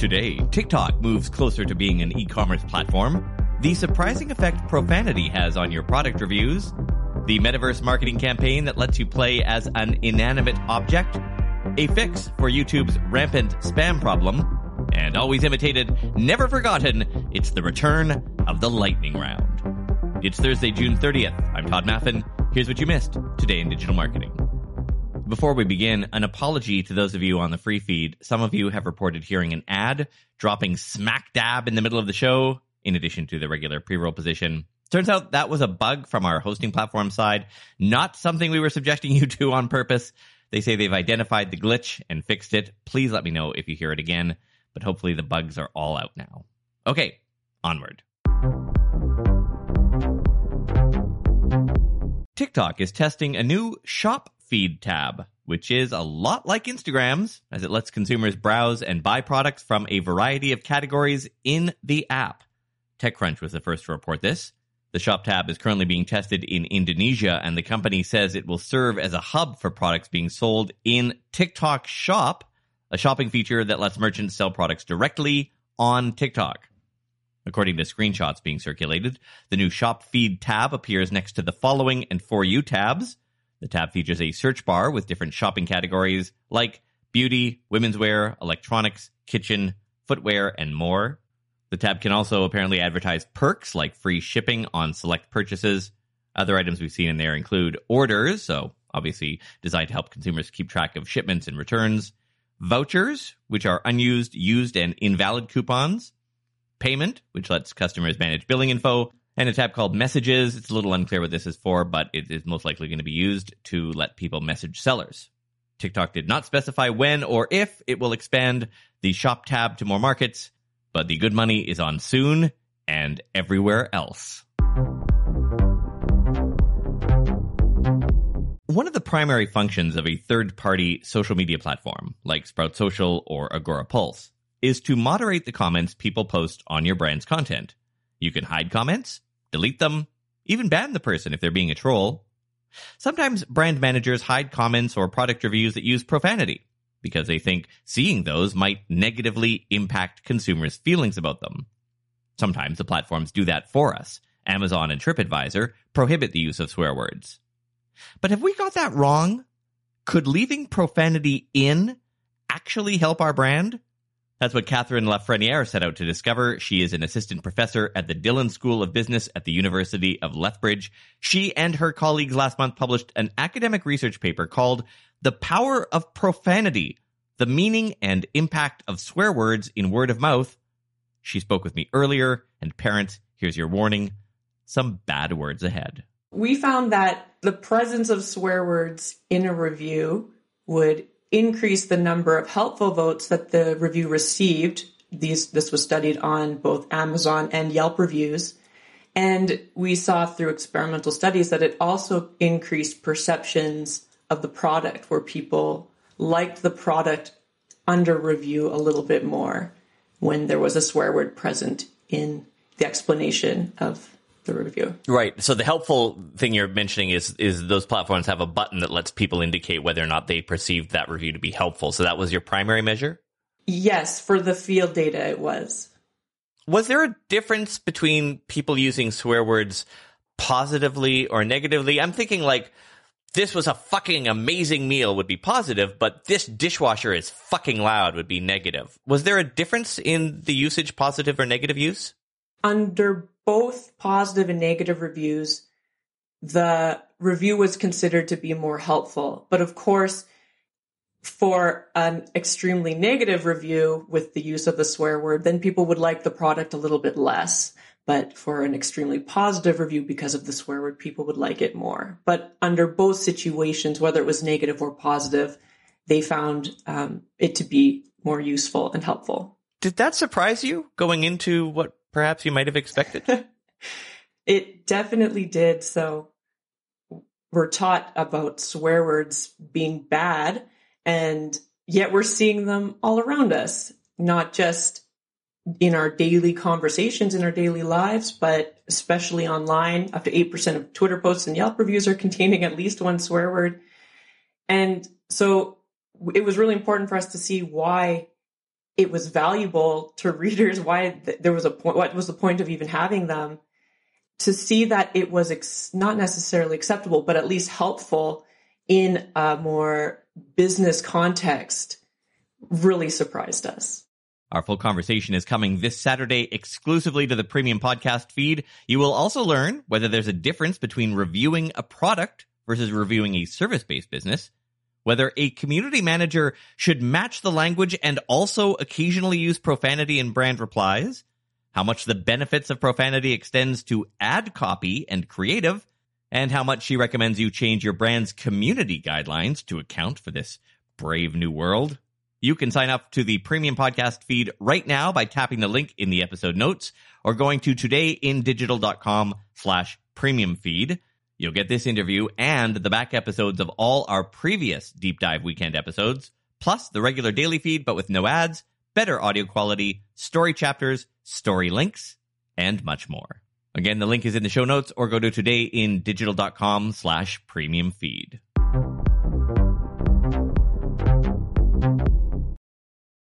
Today, TikTok moves closer to being an e commerce platform, the surprising effect profanity has on your product reviews, the metaverse marketing campaign that lets you play as an inanimate object, a fix for YouTube's rampant spam problem, and always imitated, never forgotten, it's the return of the lightning round. It's Thursday, June 30th. I'm Todd Maffin. Here's what you missed today in digital marketing. Before we begin, an apology to those of you on the free feed. Some of you have reported hearing an ad dropping smack dab in the middle of the show, in addition to the regular pre-roll position. Turns out that was a bug from our hosting platform side, not something we were subjecting you to on purpose. They say they've identified the glitch and fixed it. Please let me know if you hear it again, but hopefully the bugs are all out now. Okay, onward. TikTok is testing a new shop feed tab, which is a lot like Instagram's as it lets consumers browse and buy products from a variety of categories in the app. TechCrunch was the first to report this. The shop tab is currently being tested in Indonesia, and the company says it will serve as a hub for products being sold in TikTok Shop, a shopping feature that lets merchants sell products directly on TikTok. According to screenshots being circulated, the new shop feed tab appears next to the following and For You tabs. The tab features a search bar with different shopping categories like beauty, women's wear, electronics, kitchen, footwear, and more. The tab can also apparently advertise perks like free shipping on select purchases. Other items we've seen in there include orders, so obviously designed to help consumers keep track of shipments and returns, vouchers, which are unused, used, and invalid coupons, payment, which lets customers manage billing info, and a tab called Messages. It's a little unclear what this is for, but it is most likely going to be used to let people message sellers. TikTok did not specify when or if it will expand the shop tab to more markets, but the good money is on soon and everywhere else. One of the primary functions of a third party social media platform, like Sprout Social or Agora Pulse, is to moderate the comments people post on your brand's content. You can hide comments, delete them, even ban the person if they're being a troll. Sometimes brand managers hide comments or product reviews that use profanity because they think seeing those might negatively impact consumers' feelings about them. Sometimes the platforms do that for us. Amazon and TripAdvisor prohibit the use of swear words. But have we got that wrong? Could leaving profanity in actually help our brand? That's what Catherine Lafreniere set out to discover. She is an assistant professor at the Dhillon School of Business at the University of Lethbridge. She and her colleagues last month published an academic research paper called The Power of Profanity, the meaning and impact of swear words in word of mouth. She spoke with me earlier, and parents, here's your warning, some bad words ahead. We found that the presence of swear words in a review would increase the number of helpful votes that the review received. These, this was studied on both Amazon and Yelp reviews. And we saw through experimental studies that it also increased perceptions of the product where people liked the product under review a little bit more when there was a swear word present in the explanation of the review. Right. So the helpful thing you're mentioning is is those platforms have a button that lets people indicate whether or not they perceived that review to be helpful. So that was your primary measure? Yes, for the field data it was. Was there a difference between people using swear words positively or negatively? I'm thinking like this was a fucking amazing meal would be positive, but this dishwasher is fucking loud would be negative. Was there a difference in the usage, positive or negative use? Under both positive and negative reviews, the review was considered to be more helpful. But of course, for an extremely negative review with the use of the swear word, then people would like the product a little bit less. But for an extremely positive review because of the swear word, people would like it more. But under both situations, whether it was negative or positive, they found um, it to be more useful and helpful. Did that surprise you going into what perhaps you might have expected? it definitely did. So we're taught about swear words being bad, and yet we're seeing them all around us, not just in our daily conversations, in our daily lives, but especially online. Up to 8% of Twitter posts and Yelp reviews are containing at least one swear word. And so it was really important for us to see why it was valuable to readers why th- there was a point what was the point of even having them to see that it was ex- not necessarily acceptable but at least helpful in a more business context really surprised us our full conversation is coming this Saturday exclusively to the premium podcast feed. You will also learn whether there's a difference between reviewing a product versus reviewing a service based business, whether a community manager should match the language and also occasionally use profanity in brand replies, how much the benefits of profanity extends to ad copy and creative, and how much she recommends you change your brand's community guidelines to account for this brave new world. You can sign up to the premium podcast feed right now by tapping the link in the episode notes or going to todayindigital.com slash premium feed. You'll get this interview and the back episodes of all our previous deep dive weekend episodes, plus the regular daily feed, but with no ads, better audio quality, story chapters, story links, and much more. Again, the link is in the show notes or go to todayindigital.com slash premium feed.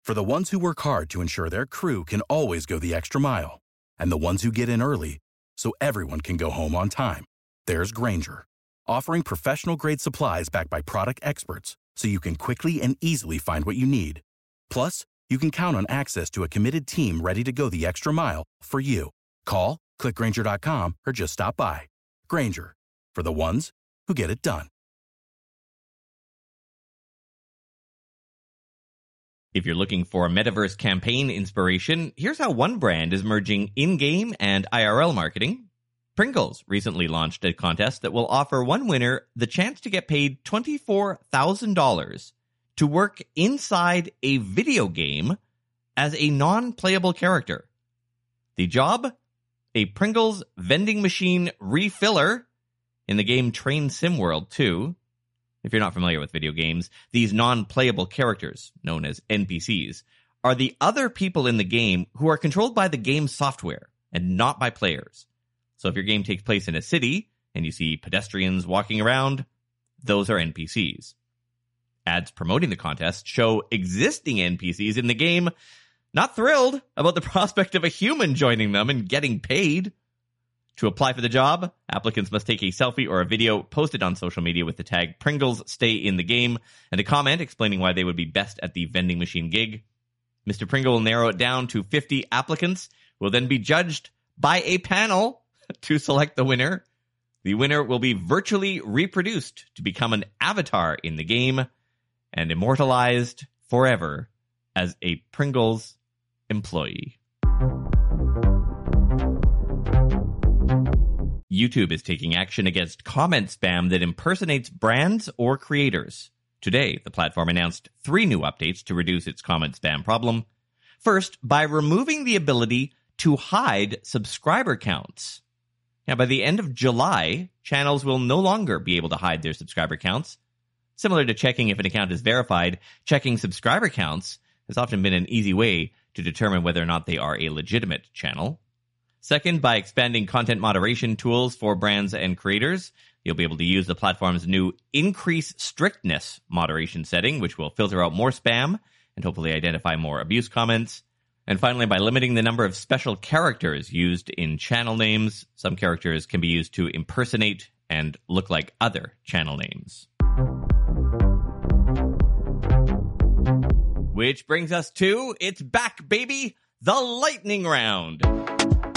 For the ones who work hard to ensure their crew can always go the extra mile, and the ones who get in early so everyone can go home on time, there's Grainger, offering professional grade supplies backed by product experts so you can quickly and easily find what you need. Plus, you can count on access to a committed team ready to go the extra mile for you. Call, clickgrainger.com, or just stop by. Grainger, for the ones who get it done. If you're looking for a metaverse campaign inspiration, here's how one brand is merging in-game and IRL marketing. Pringles recently launched a contest that will offer one winner the chance to get paid $24,000 to work inside a video game as a non-playable character. The job? A Pringles vending machine refiller in the game Train Sim World 2 if you're not familiar with video games, these non-playable characters, known as NPCs, are the other people in the game who are controlled by the game's software and not by players. So if your game takes place in a city and you see pedestrians walking around, those are NPCs. Ads promoting the contest show existing NPCs in the game not thrilled about the prospect of a human joining them and getting paid. To apply for the job, applicants must take a selfie or a video posted on social media with the tag Pringles stay in the game and a comment explaining why they would be best at the vending machine gig. Mr. Pringle will narrow it down to 50 applicants who will then be judged by a panel to select the winner. The winner will be virtually reproduced to become an avatar in the game and immortalized forever as a Pringles employee. YouTube is taking action against comment spam that impersonates brands or creators. Today, the platform announced three new updates to reduce its comment spam problem. First, by removing the ability to hide subscriber counts. Now, by the end of July, channels will no longer be able to hide their subscriber counts. Similar to checking if an account is verified, checking subscriber counts has often been an easy way to determine whether or not they are a legitimate channel. Second, by expanding content moderation tools for brands and creators, you'll be able to use the platform's new increase strictness moderation setting, which will filter out more spam and hopefully identify more abuse comments. And finally, by limiting the number of special characters used in channel names, some characters can be used to impersonate and look like other channel names. Which brings us to it's back, baby, the lightning round.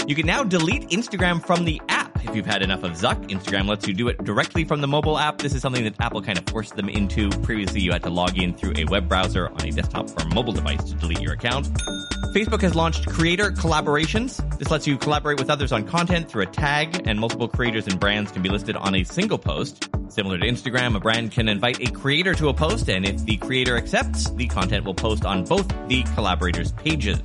You can now delete Instagram from the app if you've had enough of Zuck. Instagram lets you do it directly from the mobile app. This is something that Apple kind of forced them into. Previously, you had to log in through a web browser on a desktop or mobile device to delete your account. Facebook has launched creator collaborations. This lets you collaborate with others on content through a tag, and multiple creators and brands can be listed on a single post. Similar to Instagram, a brand can invite a creator to a post, and if the creator accepts, the content will post on both the collaborators' pages.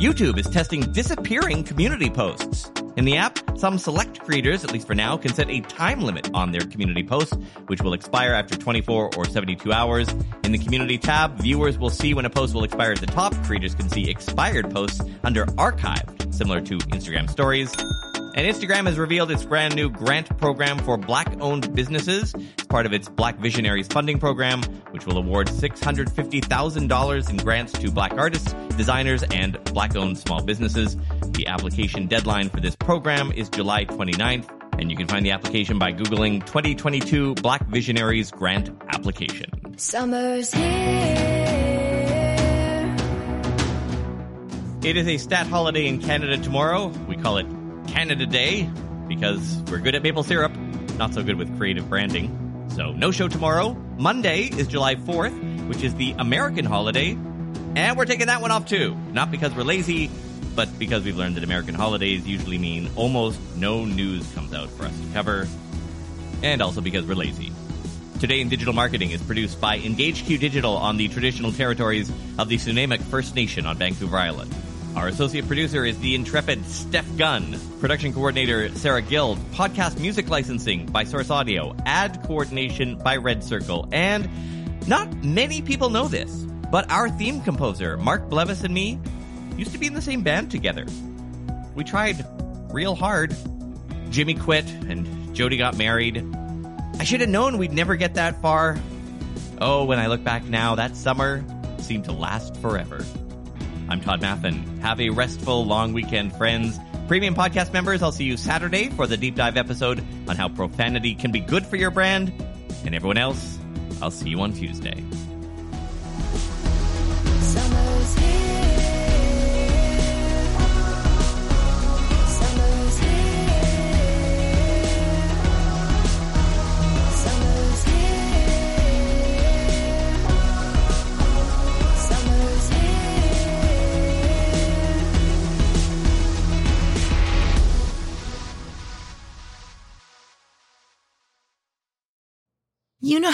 YouTube is testing disappearing community posts. In the app, some select creators, at least for now, can set a time limit on their community posts, which will expire after 24 or 72 hours. In the community tab, viewers will see when a post will expire at the top. Creators can see expired posts under archived, similar to Instagram stories. And Instagram has revealed its brand new grant program for black owned businesses. It's part of its Black Visionaries funding program, which will award $650,000 in grants to black artists, designers, and black owned small businesses. The application deadline for this program is July 29th, and you can find the application by Googling 2022 Black Visionaries Grant Application. Summer's here. It is a stat holiday in Canada tomorrow. We call it Canada Day because we're good at maple syrup, not so good with creative branding. So, no show tomorrow. Monday is July 4th, which is the American holiday. And we're taking that one off too. Not because we're lazy, but because we've learned that American holidays usually mean almost no news comes out for us to cover. And also because we're lazy. Today in Digital Marketing is produced by EngageQ Digital on the traditional territories of the Snuneymuxw First Nation on Vancouver Island. Our associate producer is the intrepid Steph Gunn. Production coordinator Sarah Guild. Podcast music licensing by Source Audio. Ad coordination by Red Circle. And not many people know this, but our theme composer, Mark Blevis and me, used to be in the same band together. We tried real hard. Jimmy quit and Jody got married. I should have known we'd never get that far. Oh, when I look back now, that summer seemed to last forever. I'm Todd Maffin. Have a restful long weekend, friends. Premium podcast members, I'll see you Saturday for the deep dive episode on how profanity can be good for your brand. And everyone else, I'll see you on Tuesday.